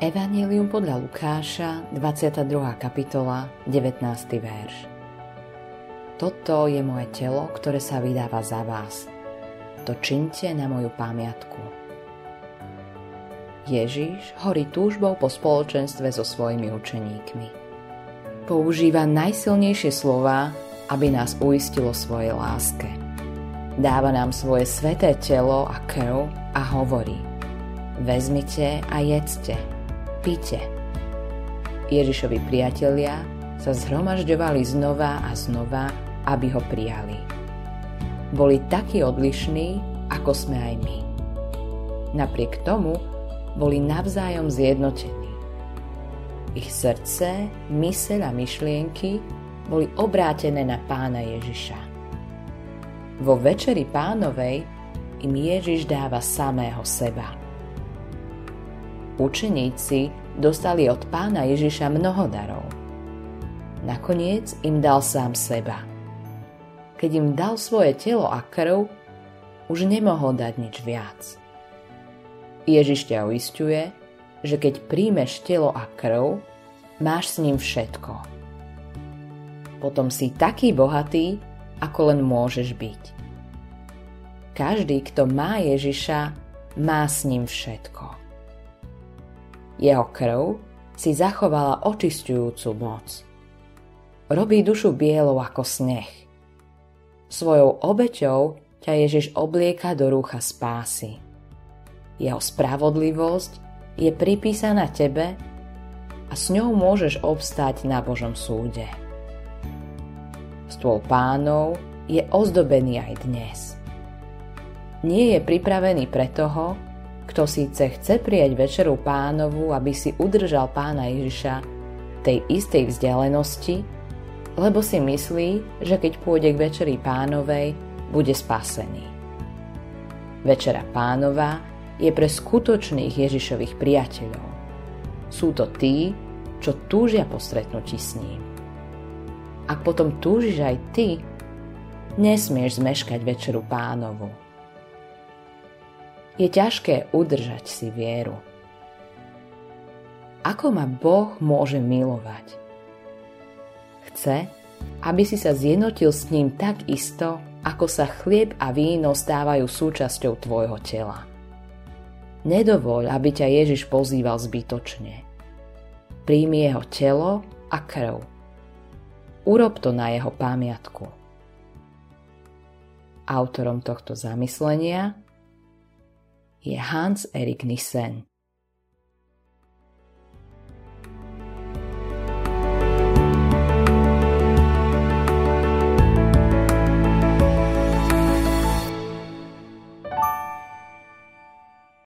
Evangelium podľa Lukáša, 22. kapitola, 19. verš. Toto je moje telo, ktoré sa vydáva za vás. To činte na moju pamiatku. Ježiš horí túžbou po spoločenstve so svojimi učeníkmi. Používa najsilnejšie slova, aby nás uistilo svojej láske. Dáva nám svoje sveté telo a krv a hovorí Vezmite a jedzte, pite. Ježišovi priatelia sa zhromažďovali znova a znova, aby ho prijali. Boli takí odlišní, ako sme aj my. Napriek tomu boli navzájom zjednotení. Ich srdce, myseľ a myšlienky boli obrátené na pána Ježiša. Vo večeri pánovej im Ježiš dáva samého seba. Učeníci dostali od pána Ježiša mnoho darov. Nakoniec im dal sám seba. Keď im dal svoje telo a krv, už nemohol dať nič viac. Ježiš ťa uistuje, že keď príjmeš telo a krv, máš s ním všetko. Potom si taký bohatý, ako len môžeš byť. Každý, kto má Ježiša, má s ním všetko. Jeho krv si zachovala očistujúcu moc. Robí dušu bielou ako sneh. Svojou obeťou ťa Ježiš oblieka do rúcha spásy. Jeho spravodlivosť je pripísaná tebe a s ňou môžeš obstáť na Božom súde. Stôl pánov je ozdobený aj dnes. Nie je pripravený pre toho, kto síce chce prijať večeru pánovu, aby si udržal pána Ježiša tej istej vzdialenosti, lebo si myslí, že keď pôjde k večeri pánovej, bude spasený. Večera pánova je pre skutočných Ježišových priateľov. Sú to tí, čo túžia po stretnutí s ním. Ak potom túžiš aj ty, nesmieš zmeškať večeru pánovu je ťažké udržať si vieru. Ako ma Boh môže milovať? Chce, aby si sa zjednotil s ním tak isto, ako sa chlieb a víno stávajú súčasťou tvojho tela. Nedovoľ, aby ťa Ježiš pozýval zbytočne. Príjmi jeho telo a krv. Urob to na jeho pamiatku. Autorom tohto zamyslenia je Hans Erik Nissen.